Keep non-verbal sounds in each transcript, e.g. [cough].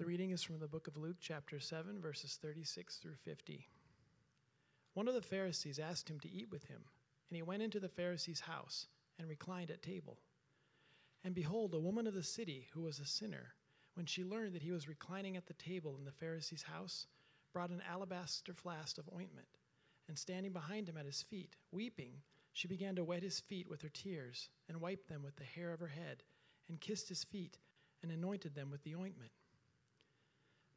The reading is from the book of Luke, chapter 7, verses 36 through 50. One of the Pharisees asked him to eat with him, and he went into the Pharisee's house and reclined at table. And behold, a woman of the city, who was a sinner, when she learned that he was reclining at the table in the Pharisee's house, brought an alabaster flask of ointment, and standing behind him at his feet, weeping, she began to wet his feet with her tears, and wiped them with the hair of her head, and kissed his feet, and anointed them with the ointment.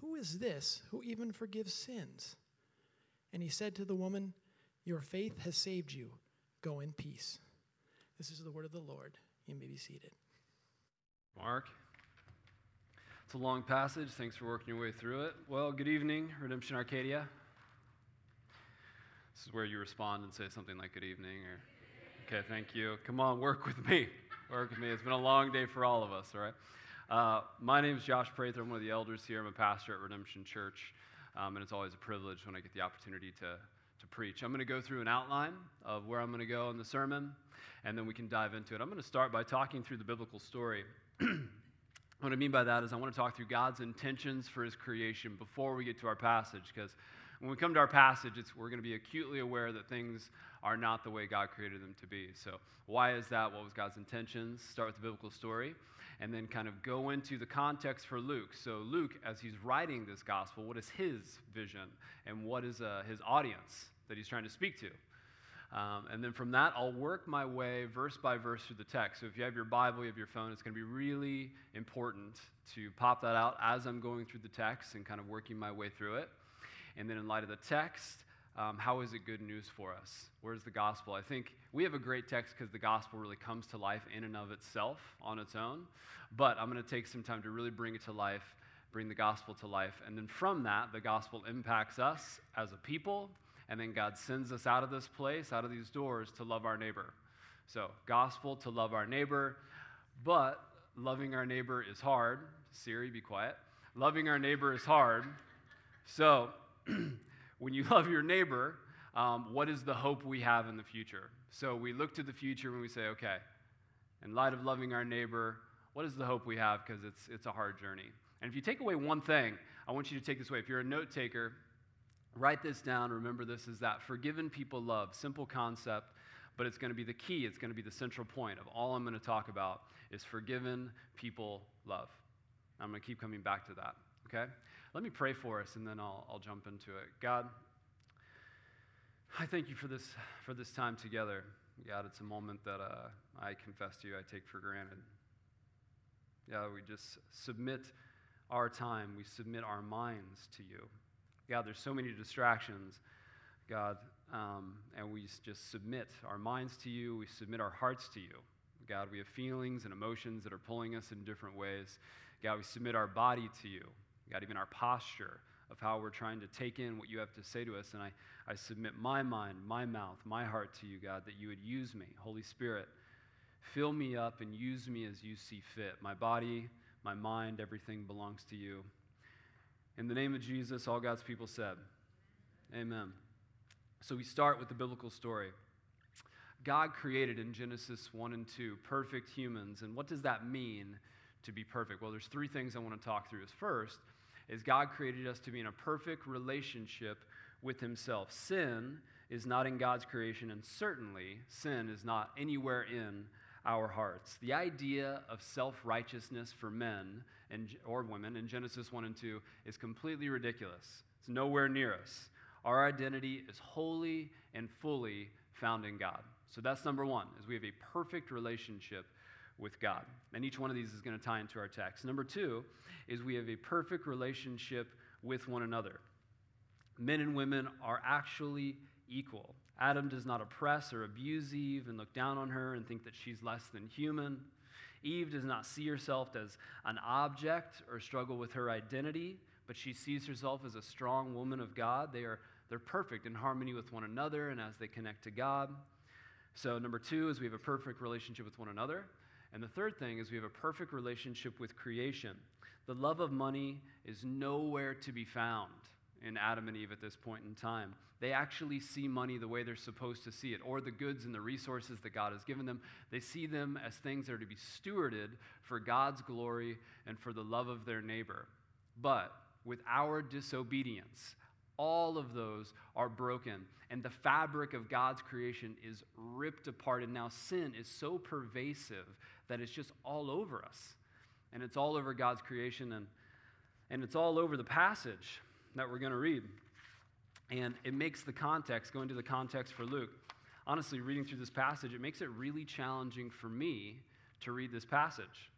who is this who even forgives sins? And he said to the woman, Your faith has saved you. Go in peace. This is the word of the Lord. You may be seated. Mark. It's a long passage. Thanks for working your way through it. Well, good evening, Redemption Arcadia. This is where you respond and say something like good evening or okay, thank you. Come on, work with me. Work with me. It's been a long day for all of us, all right? Uh, my name is Josh Prather. I'm one of the elders here. I'm a pastor at Redemption Church, um, and it's always a privilege when I get the opportunity to, to preach. I'm going to go through an outline of where I'm going to go in the sermon, and then we can dive into it. I'm going to start by talking through the biblical story. [clears throat] what I mean by that is I want to talk through God's intentions for his creation before we get to our passage, because when we come to our passage, we're going to be acutely aware that things are not the way God created them to be. So, why is that? What was God's intentions? Start with the biblical story and then kind of go into the context for Luke. So, Luke, as he's writing this gospel, what is his vision and what is uh, his audience that he's trying to speak to? Um, and then from that, I'll work my way verse by verse through the text. So if you have your Bible, you have your phone, it's going to be really important to pop that out as I'm going through the text and kind of working my way through it. And then, in light of the text, um, how is it good news for us? Where's the gospel? I think we have a great text because the gospel really comes to life in and of itself on its own. But I'm going to take some time to really bring it to life, bring the gospel to life. And then from that, the gospel impacts us as a people. And then God sends us out of this place, out of these doors, to love our neighbor. So, gospel to love our neighbor. But loving our neighbor is hard. Siri, be quiet. Loving our neighbor is hard. So, [clears throat] when you [laughs] love your neighbor, um, what is the hope we have in the future? So we look to the future when we say, okay, in light of loving our neighbor, what is the hope we have? Because it's, it's a hard journey. And if you take away one thing, I want you to take this away. If you're a note taker, write this down. Remember this is that forgiven people love. Simple concept, but it's going to be the key. It's going to be the central point of all I'm going to talk about is forgiven people love. I'm going to keep coming back to that, okay? Let me pray for us and then I'll, I'll jump into it. God, I thank you for this, for this time together. God, it's a moment that uh, I confess to you I take for granted. Yeah, we just submit our time, we submit our minds to you. God, there's so many distractions, God, um, and we just submit our minds to you, we submit our hearts to you. God, we have feelings and emotions that are pulling us in different ways. God, we submit our body to you. God, even our posture of how we're trying to take in what you have to say to us. And I, I submit my mind, my mouth, my heart to you, God, that you would use me. Holy Spirit, fill me up and use me as you see fit. My body, my mind, everything belongs to you. In the name of Jesus, all God's people said, Amen. So we start with the biblical story. God created in Genesis 1 and 2 perfect humans. And what does that mean to be perfect? Well, there's three things I want to talk through. First is God created us to be in a perfect relationship with himself. Sin is not in God's creation and certainly sin is not anywhere in our hearts. The idea of self-righteousness for men and or women in Genesis 1 and 2 is completely ridiculous. It's nowhere near us. Our identity is wholly and fully found in God. So that's number one, is we have a perfect relationship with God. And each one of these is going to tie into our text. Number two is we have a perfect relationship with one another. Men and women are actually equal. Adam does not oppress or abuse Eve and look down on her and think that she's less than human. Eve does not see herself as an object or struggle with her identity, but she sees herself as a strong woman of God. They are they're perfect in harmony with one another and as they connect to God. So, number two is we have a perfect relationship with one another. And the third thing is we have a perfect relationship with creation. The love of money is nowhere to be found in Adam and Eve at this point in time. They actually see money the way they're supposed to see it, or the goods and the resources that God has given them. They see them as things that are to be stewarded for God's glory and for the love of their neighbor. But with our disobedience, all of those are broken. And the fabric of God's creation is ripped apart. And now sin is so pervasive that it's just all over us. And it's all over God's creation. And, and it's all over the passage that we're going to read. And it makes the context, going to the context for Luke, honestly, reading through this passage, it makes it really challenging for me to read this passage.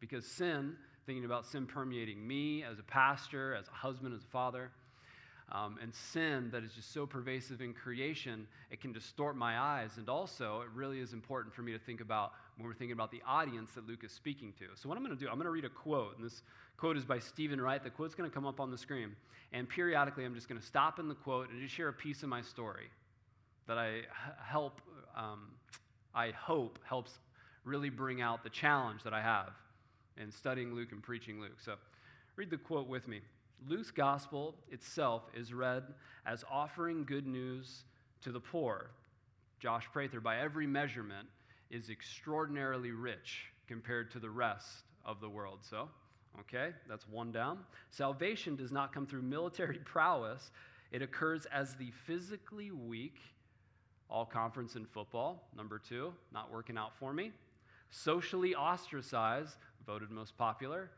Because sin, thinking about sin permeating me as a pastor, as a husband, as a father, um, and sin that is just so pervasive in creation, it can distort my eyes. And also, it really is important for me to think about when we're thinking about the audience that Luke is speaking to. So, what I'm going to do, I'm going to read a quote. And this quote is by Stephen Wright. The quote's going to come up on the screen. And periodically, I'm just going to stop in the quote and just share a piece of my story that I help, um, I hope helps really bring out the challenge that I have in studying Luke and preaching Luke. So, read the quote with me. Luke's gospel itself is read as offering good news to the poor. Josh Prather, by every measurement, is extraordinarily rich compared to the rest of the world. So, okay, that's one down. Salvation does not come through military [laughs] prowess, it occurs as the physically weak, all conference in football, number two, not working out for me. Socially ostracized, voted most popular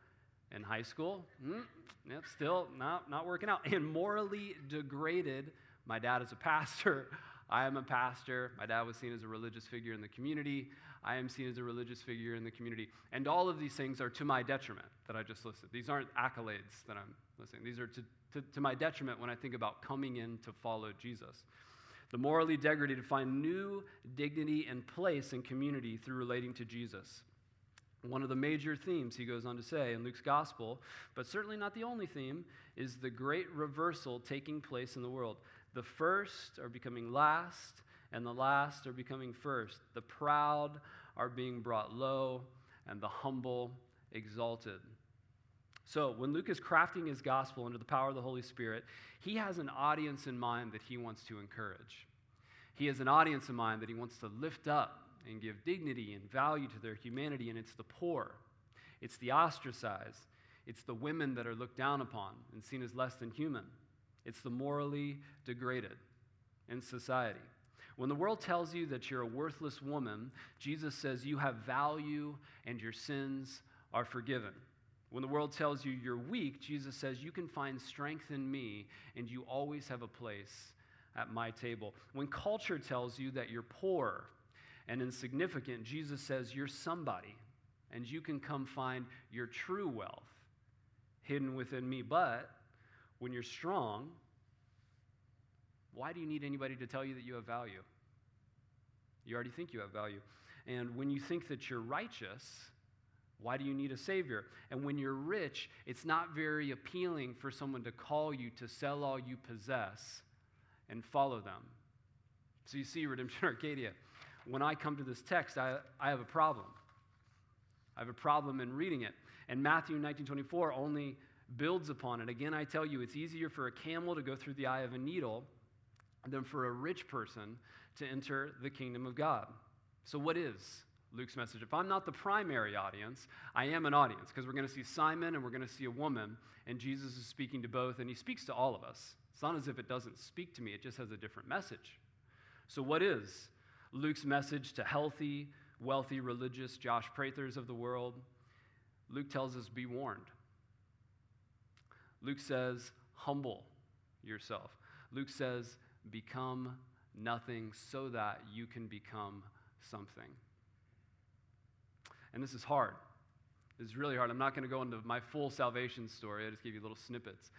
in high school, mm, Yep, still not, not working out. And morally degraded. My dad is a pastor. [laughs] I am a pastor. My dad was seen as a religious figure in the community. I am seen as a religious figure in the community. And all of these things are to my detriment that I just listed. These aren't accolades that I'm listing. These are to, to, to my detriment when I think about coming in to follow Jesus. The morally degraded find new dignity and place in community through relating to Jesus. One of the major themes, he goes on to say in Luke's gospel, but certainly not the only theme, is the great reversal taking place in the world. The first are becoming last, and the last are becoming first. The proud are being brought low, and the humble exalted. So, when Luke is crafting his gospel under the power of the Holy Spirit, he has an audience in mind that he wants to encourage. He has an audience in mind that he wants to lift up and give dignity and value to their humanity, and it's the poor, it's the ostracized, it's the women that are looked down upon and seen as less than human, it's the morally degraded in society. When the world tells you that you're a worthless woman, Jesus says you have value and your sins are forgiven. When the world tells you you're weak, Jesus says you can find strength in me and you always have a place at my table. When culture tells you that you're poor and insignificant, Jesus says, You're somebody, and you can come find your true wealth hidden within me. But when you're strong, why do you need anybody to tell you that you have value? You already think you have value. And when you think that you're righteous, why do you need a Savior? And when you're rich, it's not very appealing for someone to call you to sell all you possess and follow them. So you see, Redemption [laughs] Arcadia, when I come to this text, I, I have a problem. I have a problem in reading it. And Matthew 19:24 only builds upon it. Again, I tell you, it's easier for a camel to go through the eye of a needle than for a rich person to enter the kingdom of God. So, what is Luke's message? If I'm not the primary audience, I am an audience because we're going to see Simon and we're going to see a woman, and Jesus is speaking to both, and he speaks to all of us. It's not as if it doesn't speak to me, it just has a different message. So, what is Luke's message to healthy, wealthy, religious Josh Prathers of the world? Luke tells us be warned. Luke says, humble yourself. Luke says, become nothing so that you can become something. And this is hard. This is really hard. I'm not going to go into my full salvation story. I just gave you little snippets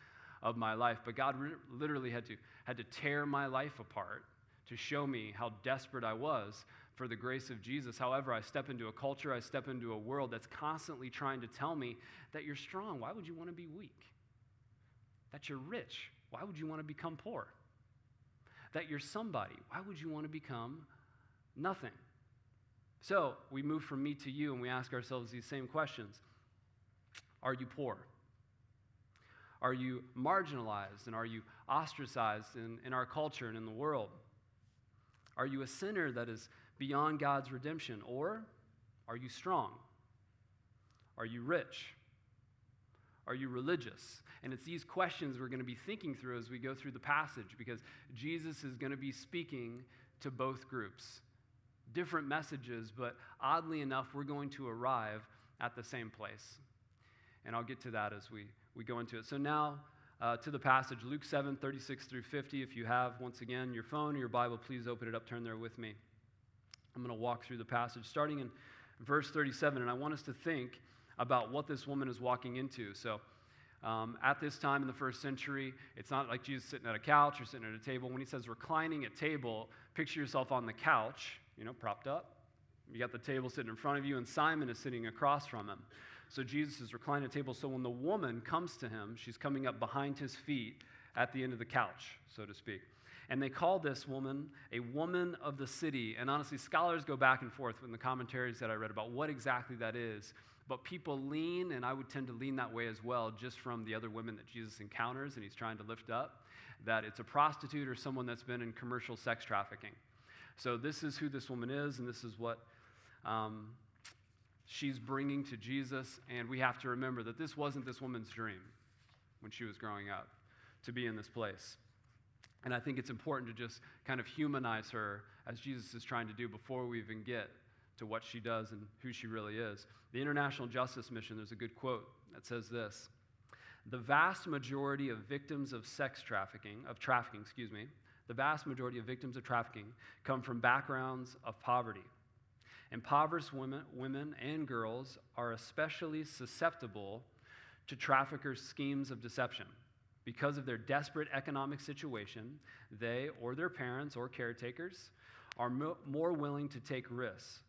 of my life. But God re- literally had to, had to tear my life apart to show me how desperate I was for the grace of Jesus. However, I step into a culture, I step into a world that's constantly trying to tell me that you're strong. Why would you want to be weak? That you're rich. Why would you want to become poor? That you're somebody. Why would you want to become nothing? So we move from me to you and we ask ourselves these same questions Are you poor? Are you marginalized and are you ostracized in, in our culture and in the world? Are you a sinner that is beyond God's redemption? Or are you strong? Are you rich? Are you religious? And it's these questions we're going to be thinking through as we go through the passage because Jesus is going to be speaking to both groups. Different messages, but oddly enough, we're going to arrive at the same place. And I'll get to that as we, we go into it. So now, uh, to the passage, Luke 7, 36 through 50. If you have, once again, your phone or your Bible, please open it up, turn there with me. I'm going to walk through the passage starting in verse 37, and I want us to think about what this woman is walking into. So, um, at this time in the first century, it's not like Jesus sitting at a couch or sitting at a table. When he says reclining at table, picture yourself on the couch, you know, propped up. You got the table sitting in front of you, and Simon is sitting across from him. So Jesus is reclining at table. So when the woman comes to him, she's coming up behind his feet at the end of the couch, so to speak. And they call this woman a woman of the city. And honestly, scholars go back and forth in the commentaries that I read about what exactly that is. But people lean, and I would tend to lean that way as well, just from the other women that Jesus encounters and he's trying to lift up, that it's a prostitute or someone that's been in commercial sex trafficking. So this is who this woman is, and this is what um, she's bringing to Jesus. And we have to remember that this wasn't this woman's dream when she was growing up to be in this place. And I think it's important to just kind of humanize her as Jesus is trying to do before we even get to what she does and who she really is. The International Justice Mission, there's a good quote that says this The vast majority of victims of sex trafficking, of trafficking, excuse me, the vast majority of victims of trafficking come from backgrounds of poverty. Impoverished women, women and girls are especially susceptible to traffickers' schemes of deception. Because of their desperate economic situation, they or their parents or caretakers are mo- more willing to take risks.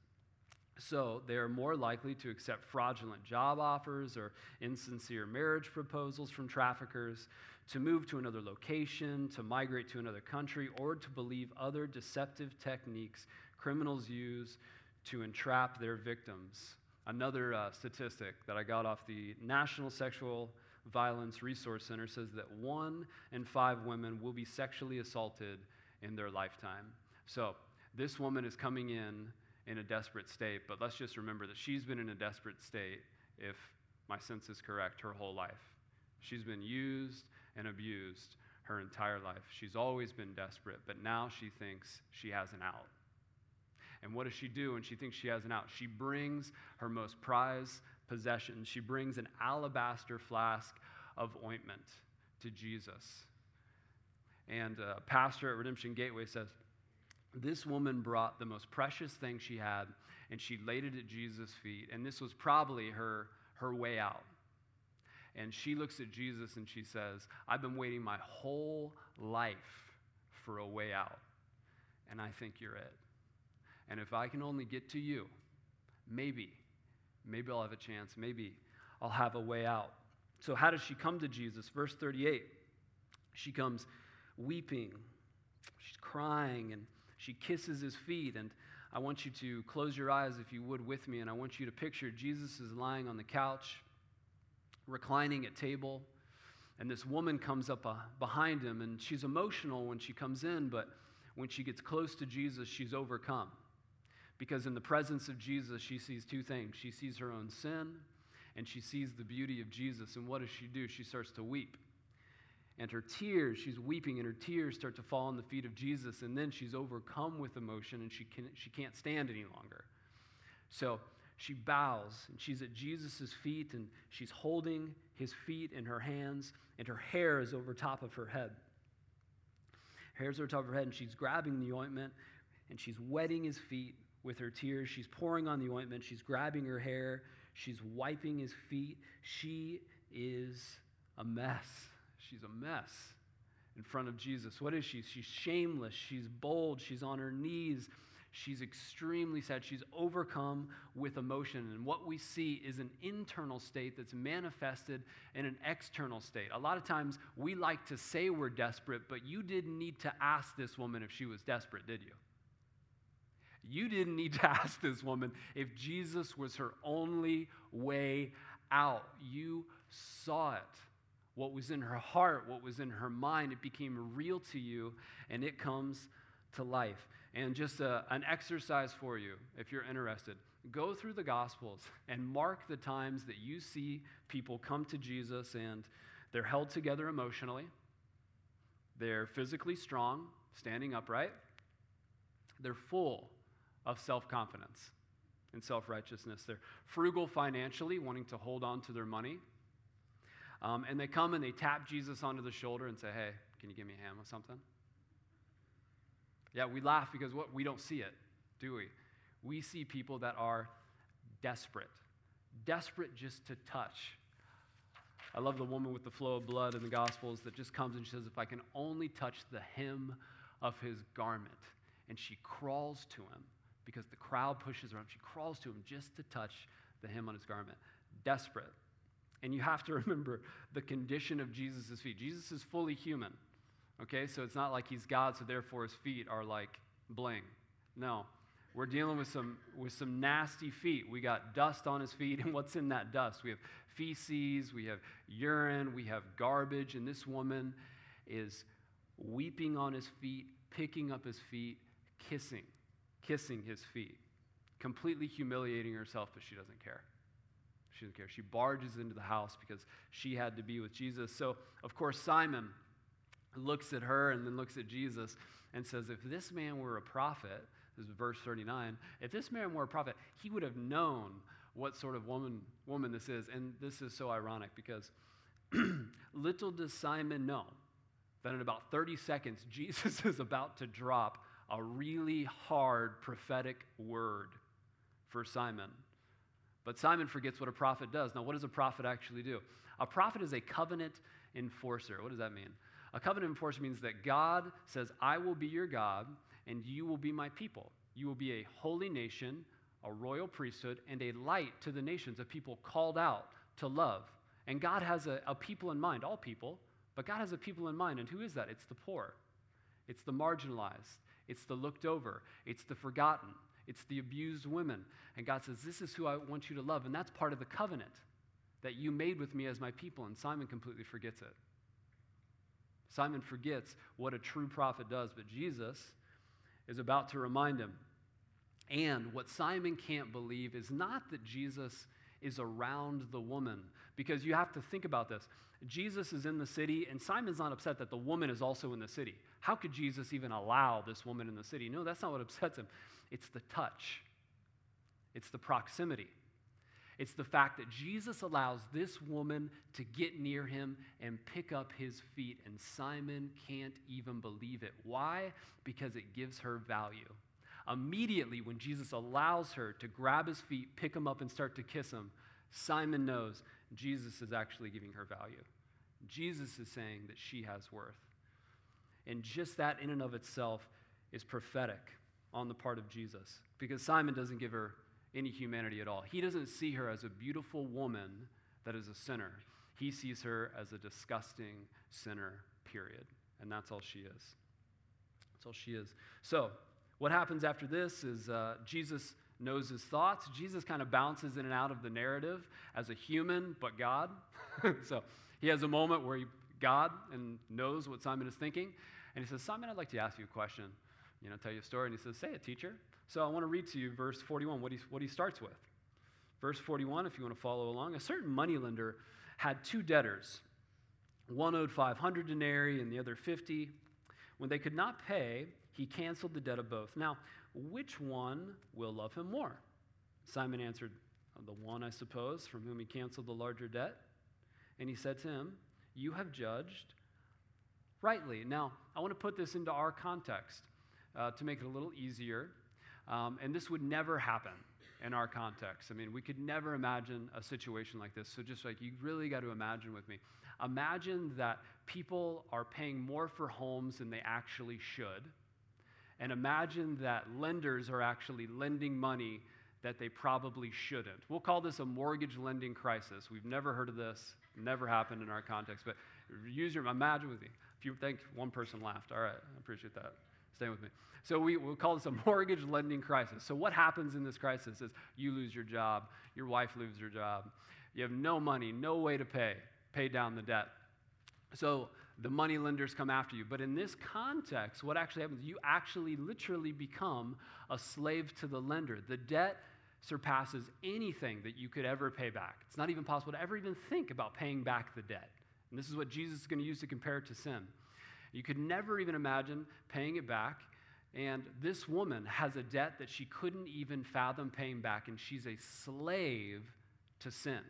So they are more likely to accept fraudulent job offers or insincere marriage proposals from traffickers, to move to another location, to migrate to another country, or to believe other deceptive techniques criminals use to entrap their victims. Another uh, statistic that I got off the National Sexual Violence Resource Center says that one in five women will be sexually assaulted in their lifetime. So, this woman is coming in in a desperate state, but let's just remember that she's been in a desperate state, if my sense is correct, her whole life. She's been used and abused her entire life. She's always been desperate, but now she thinks she has an out. And what does she do when she thinks she has an out? She brings her most prized possession. She brings an alabaster flask of ointment to Jesus. And a pastor at Redemption Gateway says, This woman brought the most precious thing she had and she laid it at Jesus' feet. And this was probably her, her way out. And she looks at Jesus and she says, I've been waiting my whole life for a way out. And I think you're it. And if I can only get to you, maybe, maybe I'll have a chance. Maybe I'll have a way out. So, how does she come to Jesus? Verse 38 she comes weeping, she's crying, and she kisses his feet. And I want you to close your eyes, if you would, with me, and I want you to picture Jesus is lying on the couch, reclining at table. And this woman comes up uh, behind him, and she's emotional when she comes in, but when she gets close to Jesus, she's overcome. Because in the presence of Jesus, she sees two things she sees her own sin, and she sees the beauty of Jesus. And what does she do? She starts to weep. And her tears, she's weeping, and her tears start to fall on the feet of Jesus. And then she's overcome with emotion, and she, can, she can't stand any longer. So she bows, and she's at Jesus' feet, and she's holding his feet in her hands, and her hair is over top of her head. Hair's over top of her head, and she's grabbing the ointment, and she's wetting his feet with her tears. She's pouring on the ointment. She's grabbing her hair. She's wiping his feet. She is a mess. She's a mess in front of Jesus. What is she? She's shameless. She's bold. She's on her knees. She's extremely sad. She's overcome with emotion. And what we see is an internal state that's manifested in an external state. A lot of times we like to say we're desperate, but you didn't need to ask this woman if she was desperate, did you? You didn't need to [laughs] ask this woman if Jesus was her only way out. You saw it. What was in her heart, what was in her mind, it became real to you, and it comes to life. And just a, an exercise for you, if you're interested, go through the Gospels and mark the times that you see people come to Jesus and they're held together emotionally, they're physically strong, standing upright, they're full of self confidence and self righteousness. They're frugal financially, wanting to hold on to their money. Um, and they come and they tap Jesus onto the shoulder and say, Hey, can you give me a hand with something? Yeah, we laugh because what we don't see it, do we? We see people that are desperate, desperate just to touch. I love the woman with the flow of blood in the Gospels that just comes and she says, If I can only touch the hem of his garment. And she crawls to him because the crowd pushes her up. She crawls to him just to touch the hem on his garment. Desperate. And you have to [laughs] remember the condition of Jesus' feet. Jesus is fully human. Okay, so it's not like he's God, so therefore his feet are like bling. No. We're dealing with some with some nasty feet. We got dust on his feet, [laughs] and what's in that dust? We have feces, we have urine, we have garbage, and this woman is weeping on his feet, picking up his feet, kissing kissing his feet, completely humiliating herself, but she doesn't care. She doesn't care. She barges into the house because she had to be with Jesus. So, of course, Simon looks at her and then looks at Jesus and says, If this man were a prophet, this is verse 39, if this man were a prophet, he would have known what sort of woman, woman this is. And this is so ironic because [clears throat] little does Simon know that in about 30 seconds, [laughs] Jesus is about to drop a really hard prophetic word for Simon. But Simon forgets what a prophet does. Now, what does a prophet actually do? A prophet is a covenant enforcer. What does that mean? A covenant enforcer means that God says, I will be your God, and you will be my people. You will be a holy nation, a royal priesthood, and a light to the nations, a people called out to love. And God has a, a people in mind, all people, but God has a people in mind. And who is that? It's the poor, it's the marginalized, it's the looked over, it's the forgotten, it's the abused women. And God says, This is who I want you to love. And that's part of the covenant that you made with me as my people. And Simon completely forgets it. Simon forgets what a true prophet does, but Jesus is about to remind him. And what Simon can't believe is not that Jesus is around the woman, because you have to think about this. Jesus is in the city, and Simon's not upset that the woman is also in the city. How could Jesus even allow this woman in the city? No, that's not what upsets him. It's the touch, it's the proximity. It's the fact that Jesus allows this woman to get near him and pick up his feet, and Simon can't even believe it. Why? Because it gives her value. Immediately, when Jesus allows her to grab his feet, pick him up, and start to kiss him, Simon knows Jesus is actually giving her value. Jesus is saying that she has worth. And just that, in and of itself, is prophetic on the part of Jesus because Simon doesn't give her any humanity at all. He doesn't see her as a beautiful woman that is a sinner, he sees her as a disgusting sinner, period. And that's all she is. That's all she is. So, what happens after this is uh, Jesus knows his thoughts. Jesus kind of bounces in and out of the narrative as a human, but God. [laughs] so he has a moment where he God and knows what Simon is thinking. And he says, Simon, I'd like to ask you a question, you know, tell you a story. And he says, Say it, teacher. So I want to read to you verse 41, what he, what he starts with. Verse 41, if you want to follow along, a certain moneylender had two debtors. One owed 500 denarii and the other 50. When they could not pay, he canceled the debt of both. Now, which one will love him more? Simon answered, The one, I suppose, from whom he canceled the larger debt. And he said to him, You have judged rightly. Now, I want to put this into our context uh, to make it a little easier. Um, and this would never happen in our context. I mean, we could never imagine a situation like this. So, just like you really got to imagine with me. Imagine that people are paying more for homes than they actually should. And imagine that lenders are actually lending money that they probably shouldn't. We'll call this a mortgage lending crisis. We've never heard of this, never happened in our context, but use your imagine with me. If you think one person laughed, all right, I appreciate that. Stay with me. So we, we'll call this a mortgage lending crisis. So what happens in this crisis is you lose your job, your wife loses her job, you have no money, no way to pay, pay down the debt. So the money lenders come after you. But in this context, what actually happens, you actually literally become a slave to the lender. The debt surpasses anything that you could ever pay back. It's not even possible to ever even think about paying back the debt. And this is what Jesus is going to use to compare it to sin. You could never even imagine paying it back. And this woman has a debt that she couldn't even fathom paying back, and she's a slave to sin.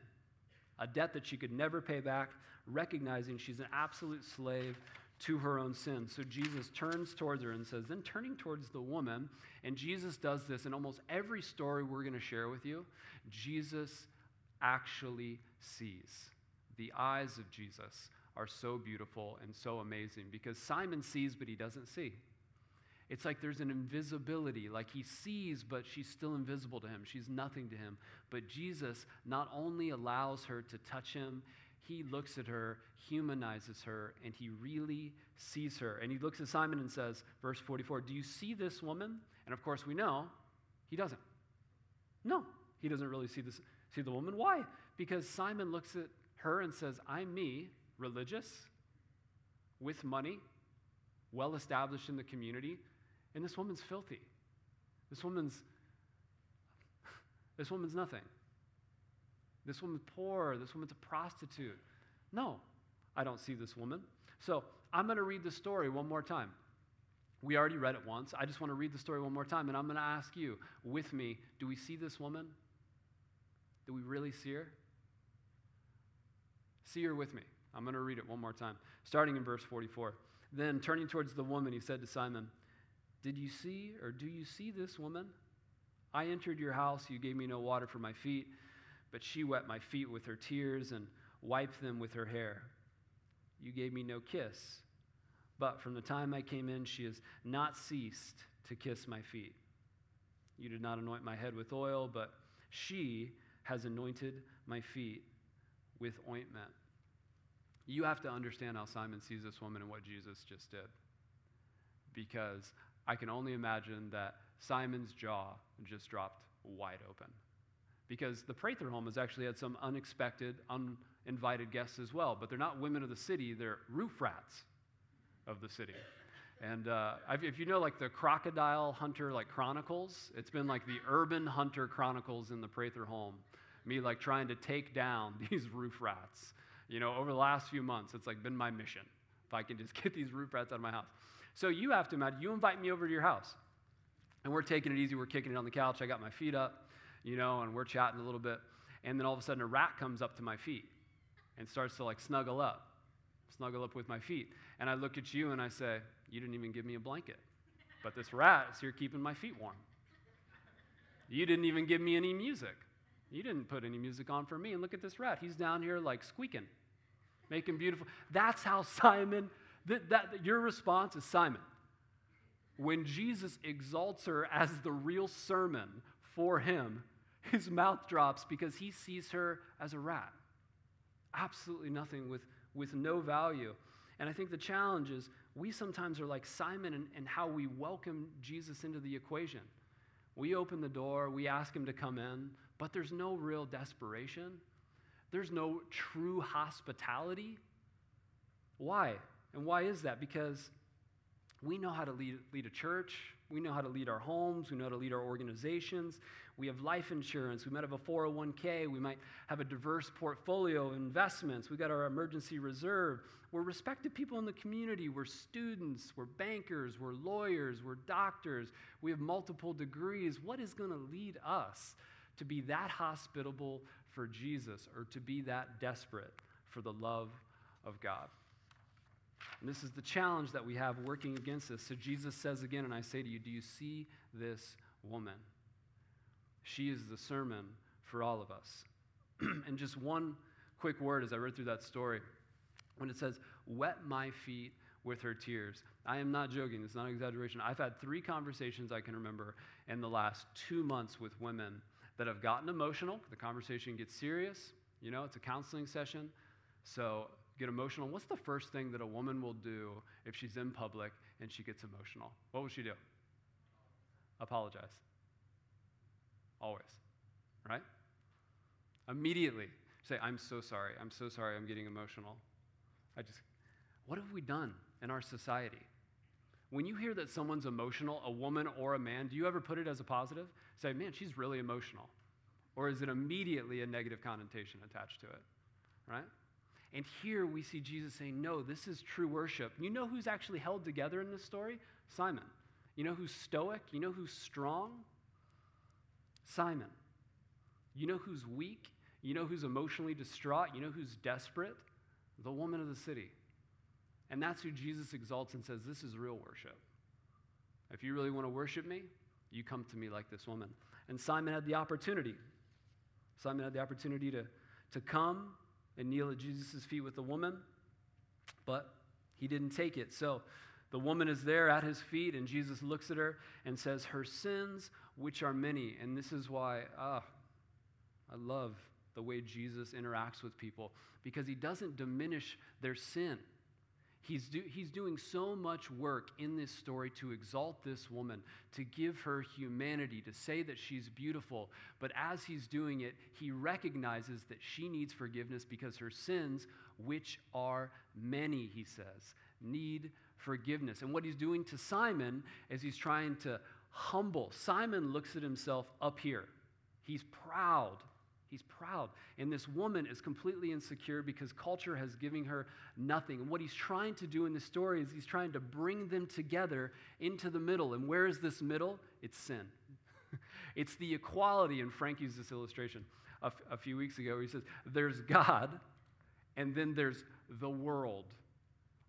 A debt that she could never pay back, recognizing she's an absolute slave to her own sin. So Jesus turns towards her and says, then turning towards the woman, and Jesus does this in almost every story we're going to share with you, Jesus actually sees. The eyes of Jesus are so beautiful and so amazing because Simon sees, but he doesn't see. It's like there's an invisibility, like he sees, but she's still invisible to him. She's nothing to him. But Jesus not only allows her to touch him, he looks at her, humanizes her, and he really sees her. And he looks at Simon and says, verse 44, Do you see this woman? And of course, we know he doesn't. No, he doesn't really see, this, see the woman. Why? Because Simon looks at her and says, I'm me, religious, with money, well established in the community, and this woman's filthy. This woman's [laughs] this woman's nothing. This woman's poor. This woman's a prostitute. No, I don't see this woman. So I'm going to read the story one more time. We already read it once. I just want to read the story one more time, and I'm going to ask you with me do we see this woman? Do we really see her? See her with me. I'm going to read it one more time, starting in verse 44. Then, turning towards the woman, he said to Simon, Did you see or do you see this woman? I entered your house, you gave me no water for my feet but she wet my feet with her tears and wiped them with her hair. You gave me no kiss, but from the time I came in, she has not ceased to kiss my feet. You did not anoint my head with oil, but she has anointed my feet with ointment. You have to understand how Simon sees this woman and what Jesus just did. Because I can only imagine that Simon's jaw just dropped wide open because the Prather home has actually had some unexpected, uninvited guests as well. But they're not women of the city, they're roof rats of the city. And uh, if you know, like the Crocodile Hunter, like Chronicles, it's been like the Urban Hunter Chronicles in the Prather home. Me, like trying to take down [laughs] these roof rats. You know, over the last few months, it's like been my mission. If I can just get these roof rats out of my house. So you have to imagine, you invite me over to your house, and we're taking it easy. We're kicking it on the couch. I got my feet up you know, and we're chatting a little bit. And then all of a sudden, a rat comes up to my feet and starts to like snuggle up, snuggle up with my feet. And I look at you and I say, You didn't even give me a blanket. But this rat is here keeping my feet warm. You didn't even give me any music. You didn't put any music on for me. And look at this rat. He's down here like squeaking, making beautiful. That's how Simon, that, that, your response is Simon. When Jesus exalts her as the real sermon for him, his mouth drops because he sees her as a rat. Absolutely nothing with, with no value. And I think the challenge is we sometimes are like Simon and, how we welcome Jesus into the equation. We open the door, we ask him to come in, but there's no real desperation. There's no true hospitality. Why? And why is that? Because we know how to lead, lead a church, we know how to lead our homes, we know how to lead our organizations. We have life insurance, we might have a 401k, we might have a diverse portfolio of investments, We've got our emergency reserve. We're respected people in the community. We're students, we're bankers, we're lawyers, we're doctors, we have multiple degrees. What is going to lead us to be that hospitable for Jesus or to be that desperate for the love of God? And this is the challenge that we have working against this. So Jesus says again, and I say to you, do you see this woman? She is the sermon for all of us. [clears throat] and just one quick word as I read through that story when it says, wet my feet with her tears. I am not joking, it's not an exaggeration. I've had three conversations I can remember in the last two months with women that have gotten emotional. The conversation gets serious. You know, it's a counseling session. So get emotional. What's the first thing that a woman will do if she's in public and she gets emotional? What will she do? Apologize. Always. Right? Immediately say, I'm so sorry. I'm so sorry. I'm getting emotional. I just, what have we done in our society? When you hear that someone's emotional, a woman or a man, do you ever put it as a positive? Say, man, she's really emotional. Or is it immediately a negative connotation attached to it? Right? And here we see Jesus saying, no, this is true worship. You know who's actually held together in this story? Simon. You know who's stoic? You know who's strong? Simon. You know who's weak? You know who's emotionally distraught? You know who's desperate? the woman of the city. And that's who Jesus exalts and says, This is real worship. If you really want to worship me, you come to me like this woman. And Simon had the opportunity. Simon had the opportunity to, to come and kneel at Jesus' feet with the woman, but he didn't take it. So the woman is there at his feet, and Jesus looks at her and says, Her sins, which are many. And this is why, ah, I love the way Jesus interacts with people because he doesn't diminish their sin. He's, do, he's doing so much work in this story to exalt this woman, to give her humanity, to say that she's beautiful. But as he's doing it, he recognizes that she needs forgiveness because her sins, which are many, he says, need forgiveness. And what he's doing to Simon is he's trying to humble. Simon looks at himself up here. He's proud He's proud. And this woman is completely insecure because culture has given her nothing. And what he's trying to do in this story is he's trying to bring them together into the middle. And where is this middle? It's sin. [laughs] it's the equality. And Frank used this illustration a, f- a few weeks ago. He says, There's God, and then there's the world,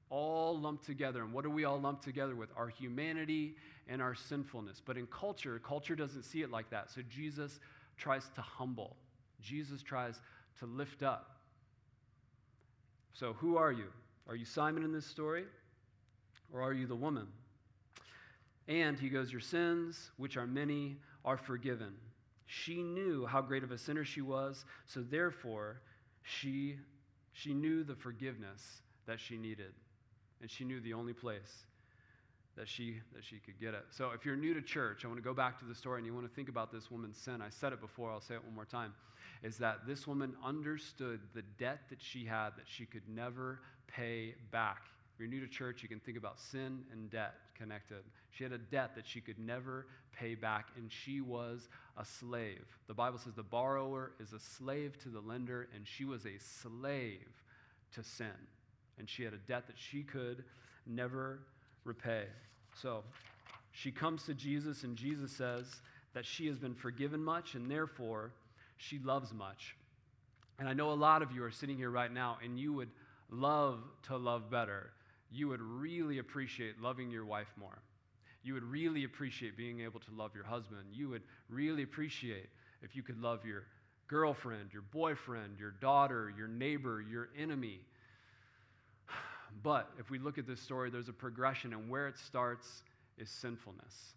all lumped together. And what do we all lump together with? Our humanity and our sinfulness. But in culture, culture doesn't see it like that. So Jesus tries to humble Jesus tries to lift up. So, who are you? Are you Simon in this story? Or are you the woman? And he goes, Your sins, which are many, are forgiven. She knew how great of a sinner she was, so therefore she, she knew the forgiveness that she needed. And she knew the only place that she that she could get it. So if you're new to church, I want to go back to the story and you want to think about this woman's sin. I said it before, I'll say it one more time. Is that this woman understood the debt that she had that she could never pay back. If you're new to church, you can think about sin and debt connected. She had a debt that she could never pay back, and she was a slave. The Bible says the borrower is a slave to the lender, and she was a slave to sin. And she had a debt that she could never repay. So she comes to Jesus, and Jesus says that she has been forgiven much, and therefore she loves much. And I know a lot of you are sitting here right now, and you would love to love better. You would really appreciate loving your wife more. You would really appreciate being able to love your husband. You would really appreciate if you could love your girlfriend, your boyfriend, your daughter, your neighbor, your enemy. [sighs] But if we look at this story, there's a progression, and where it starts is sinfulness.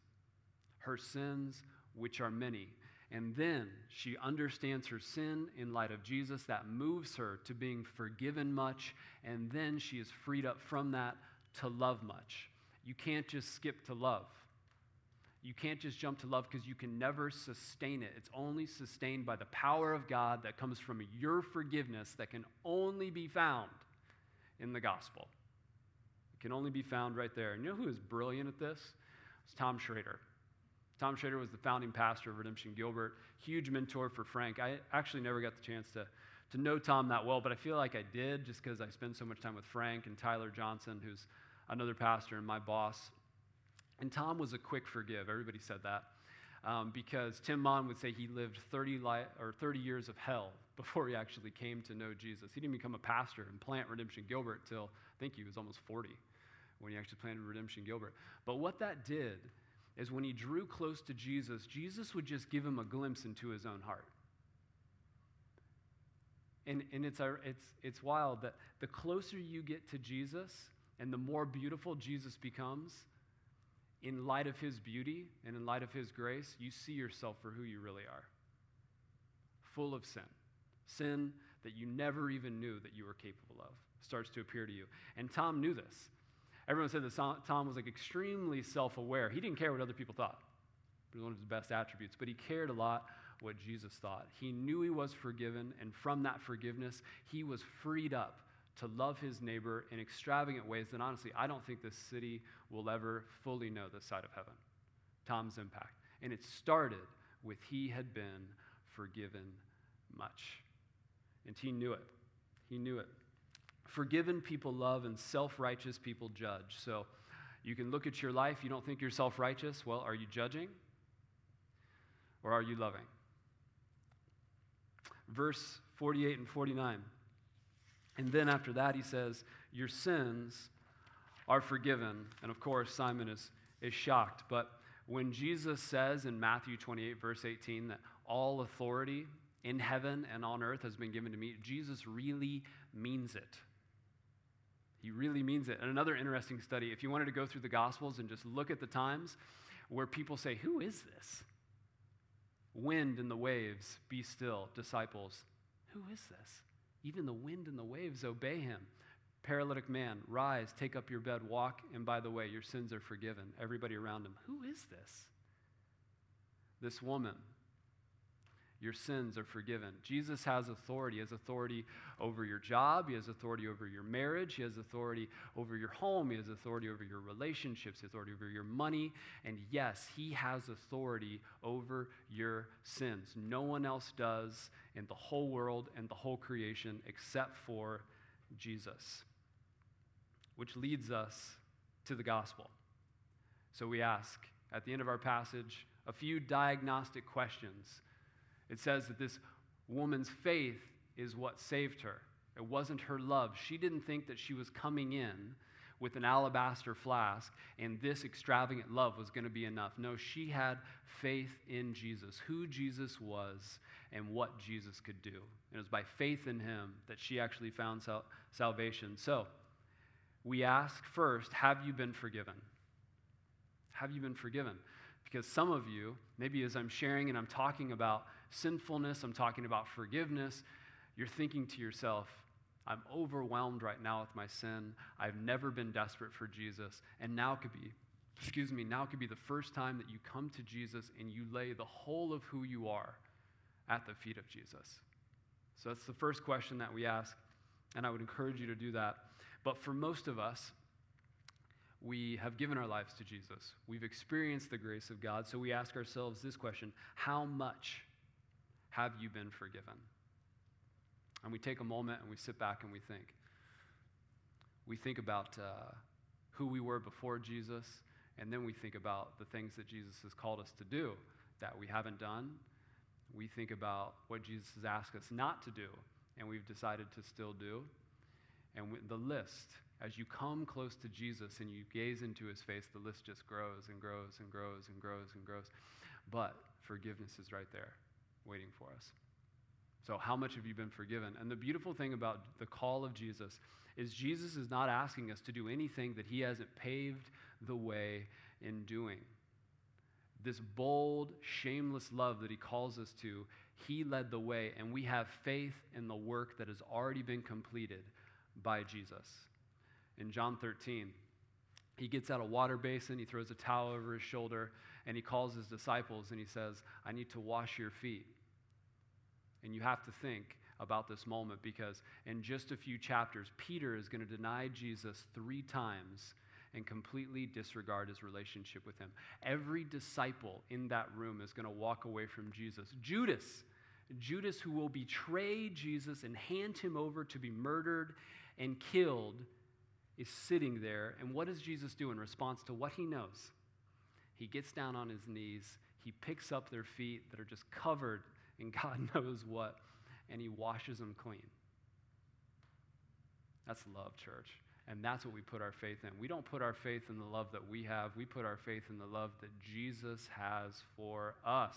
Her sins, which are many. And then she understands her sin in light of Jesus. That moves her to being forgiven much. And then she is freed up from that to love much. You can't just skip to love. You can't just jump to love because you can never sustain it. It's only sustained by the power of God that comes from your forgiveness that can only be found in the gospel. It can only be found right there. And you know who is brilliant at this? It's Tom Schrader. Tom Schrader was the founding pastor of Redemption Gilbert, huge mentor for Frank. I actually never got the chance to, to know Tom that well, but I feel like I did just because I spend so much time with Frank and Tyler Johnson, who's another pastor and my boss. And Tom was a quick forgive. Everybody said that. Um, because Tim Mon would say he lived 30, li- or 30 years of hell [laughs] before he actually came to know Jesus. He didn't become a pastor and plant Redemption Gilbert till I think he was almost 40 when he actually planted Redemption Gilbert. But what that did is when he drew close to Jesus, Jesus would just give him a glimpse into his own heart. And, and it's, it's, it's wild that the closer you get to Jesus and the more beautiful Jesus becomes, in light of his beauty and in light of his grace, you see yourself for who you really are full of sin. Sin that you never even knew that you were capable of starts to appear to you. And Tom knew this. Everyone said that Tom was like extremely self aware. He didn't care what other people thought. It was one of his best attributes, but he cared a lot what Jesus thought. He knew he was forgiven, and from that forgiveness, he was freed up to love his neighbor in extravagant ways that honestly, I don't think this city will ever fully know this side of heaven. Tom's impact. And it started with he had been forgiven much. And he knew it. He knew it. Forgiven people love and self righteous people judge. So you can look at your life, you don't think you're self righteous. Well, are you judging or are you loving? Verse 48 and 49. And then after that, he says, Your sins are forgiven. And of course, Simon is, is shocked. But when Jesus says in Matthew 28, verse 18, that all authority in heaven and on earth has been given to me, Jesus really means it. He really means it. And another interesting study, if you wanted to go through the Gospels and just look at the times where people say, Who is this? Wind and the waves, be still. Disciples, who is this? Even the wind and the waves obey him. Paralytic man, rise, take up your bed, walk, and by the way, your sins are forgiven. Everybody around him, who is this? This woman, your sins are forgiven. Jesus has authority. He has authority over your job. He has authority over your marriage. He has authority over your home. He has authority over your relationships. He has authority over your money. And yes, He has authority over your sins. No one else does in the whole world and the whole creation except for Jesus. Which leads us to the gospel. So we ask at the end of our passage a few diagnostic questions it says that this woman's faith is what saved her. It wasn't her love. She didn't think that she was coming in with an alabaster flask and this extravagant love was going to be enough. No, she had faith in Jesus, who Jesus was, and what Jesus could do. And it was by faith in him that she actually found sal- salvation. So, we ask first, have you been forgiven? Have you been forgiven? Because some of you, maybe as I'm sharing and I'm talking about sinfulness, I'm talking about forgiveness, you're thinking to yourself, I'm overwhelmed right now with my sin. I've never been desperate for Jesus. And now could be, excuse me, now could be the first time that you come to Jesus and you lay the whole of who you are at the feet of Jesus. So that's the first question that we ask. And I would encourage you to do that. But for most of us, we have given our lives to Jesus. We've experienced the grace of God. So we ask ourselves this question How much have you been forgiven? And we take a moment and we sit back and we think. We think about uh, who we were before Jesus, and then we think about the things that Jesus has called us to do that we haven't done. We think about what Jesus has asked us not to do, and we've decided to still do. And the list, as you come close to Jesus and you gaze into his face, the list just grows and grows and grows and grows and grows. But forgiveness is right there waiting for us. So, how much have you been forgiven? And the beautiful thing about the call of Jesus is Jesus is not asking us to do anything that he hasn't paved the way in doing. This bold, shameless love that he calls us to, he led the way, and we have faith in the work that has already been completed by Jesus. In John 13, he gets out a water basin, he throws a towel over his shoulder, and he calls his disciples and he says, I need to wash your feet. And you have to think about this moment because in just a few chapters, Peter is going to deny Jesus three times and completely disregard his relationship with him. Every disciple in that room is going to walk away from Jesus. Judas, Judas, who will betray Jesus and hand him over to be murdered and killed, is sitting there. And what does Jesus do in response to what he knows? He gets down on his knees, he picks up their feet that are just covered in God [laughs] knows what, and he washes them clean. That's love, church. And that's what we put our faith in. We don't put our faith in the love that we have, we put our faith in the love that Jesus has for us.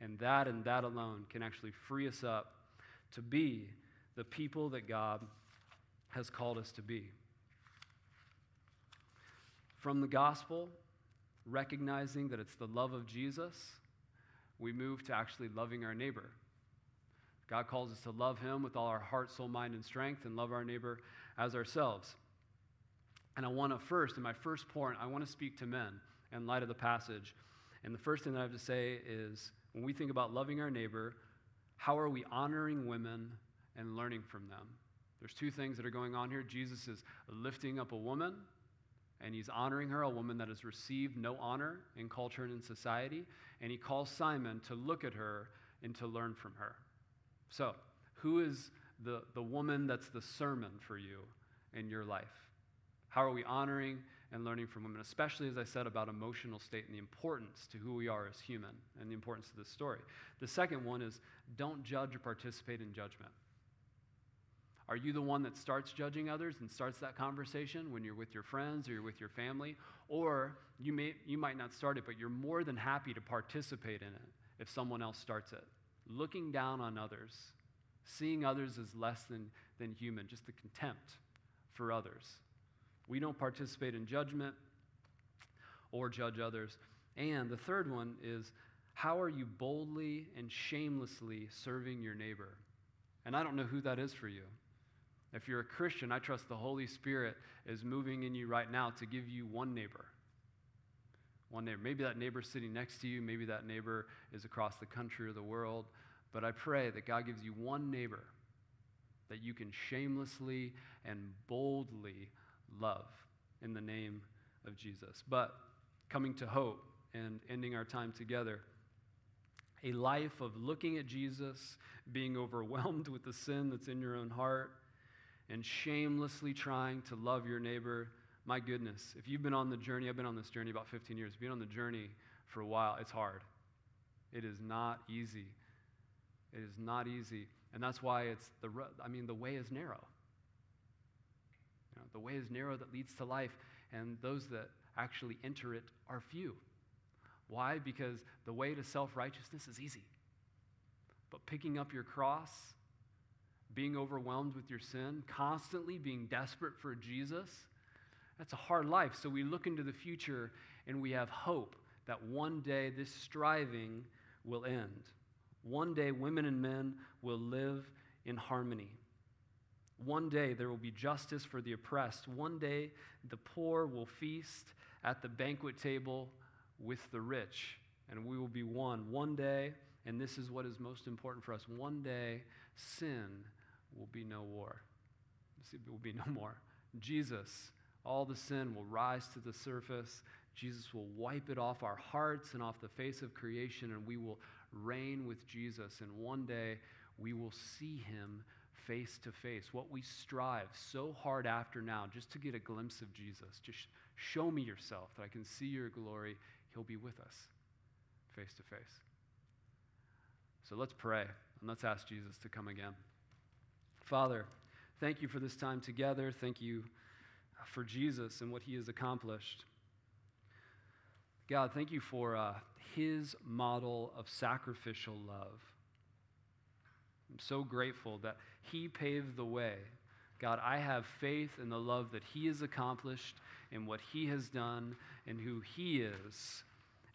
And that and that alone can actually free us up to be the people that God has called us to be. From the gospel, recognizing that it's the love of Jesus, we move to actually loving our neighbor. God calls us to love him with all our heart, soul, mind, and strength, and love our neighbor as ourselves. And I want to first, in my first point, I want to speak to men in light of the passage. And the first thing that I have to say is when we think about loving our neighbor, how are we honoring women and learning from them? There's two things that are going on here. Jesus is lifting up a woman, and he's honoring her, a woman that has received no honor in culture and in society. And he calls Simon to look at her and to learn from her. So, who is the, the woman that's the sermon for you in your life? How are we honoring and learning from women, especially as I said about emotional state and the importance to who we are as human and the importance of this story? The second one is don't judge or participate in judgment. Are you the one that starts judging others and starts that conversation when you're with your friends or you're with your family? Or you, may, you might not start it, but you're more than happy to participate in it if someone else starts it. Looking down on others, seeing others as less than, than human, just the contempt for others. We don't participate in judgment or judge others. And the third one is how are you boldly and shamelessly serving your neighbor? And I don't know who that is for you. If you're a Christian, I trust the Holy Spirit is moving in you right now to give you one neighbor. One neighbor. Maybe that neighbor's sitting next to you, maybe that neighbor is across the country or the world. But I pray that God gives you one neighbor that you can shamelessly and boldly love in the name of Jesus. But coming to hope and ending our time together, a life of looking at Jesus, being overwhelmed with the sin that's in your own heart, and shamelessly trying to love your neighbor. My goodness, if you've been on the journey, I've been on this journey about 15 years, been on the journey for a while, it's hard. It is not easy. It is not easy. And that's why it's the, I mean, the way is narrow. You know, the way is narrow that leads to life, and those that actually enter it are few. Why? Because the way to self righteousness is easy. But picking up your cross, being overwhelmed with your sin, constantly being desperate for Jesus, that's a hard life. So we look into the future and we have hope that one day this striving will end. One day women and men will live in harmony. One day there will be justice for the oppressed. One day the poor will feast at the banquet table with the rich, and we will be one. One day, and this is what is most important for us, one day sin will be no war. It will be no [laughs] more. Jesus, all the sin will rise to the surface. Jesus will wipe it off our hearts and off the face of creation, and we will reign with Jesus. And one day we will see him face to face. What we strive so hard after now, just to get a glimpse of Jesus. Just show me yourself that I can see your glory. He'll be with us face to face. So let's pray and let's ask Jesus to come again. Father, thank you for this time together. Thank you for Jesus and what he has accomplished. God, thank you for uh, his model of sacrificial love. I'm so grateful that he paved the way. God, I have faith in the love that he has accomplished and what he has done and who he is.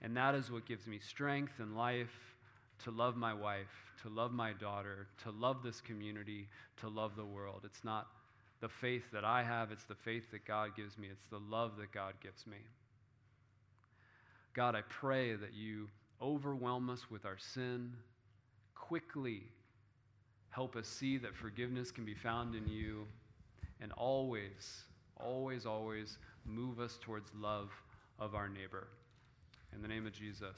And that is what gives me strength and life to love my wife, to love my daughter, to love this community, to love the world. It's not the faith that I have, it's the faith that God gives me, it's the love that God gives me. God, I pray that you overwhelm us with our sin quickly. Help us see that forgiveness can be found in you. And always, always, always move us towards love of our neighbor. In the name of Jesus,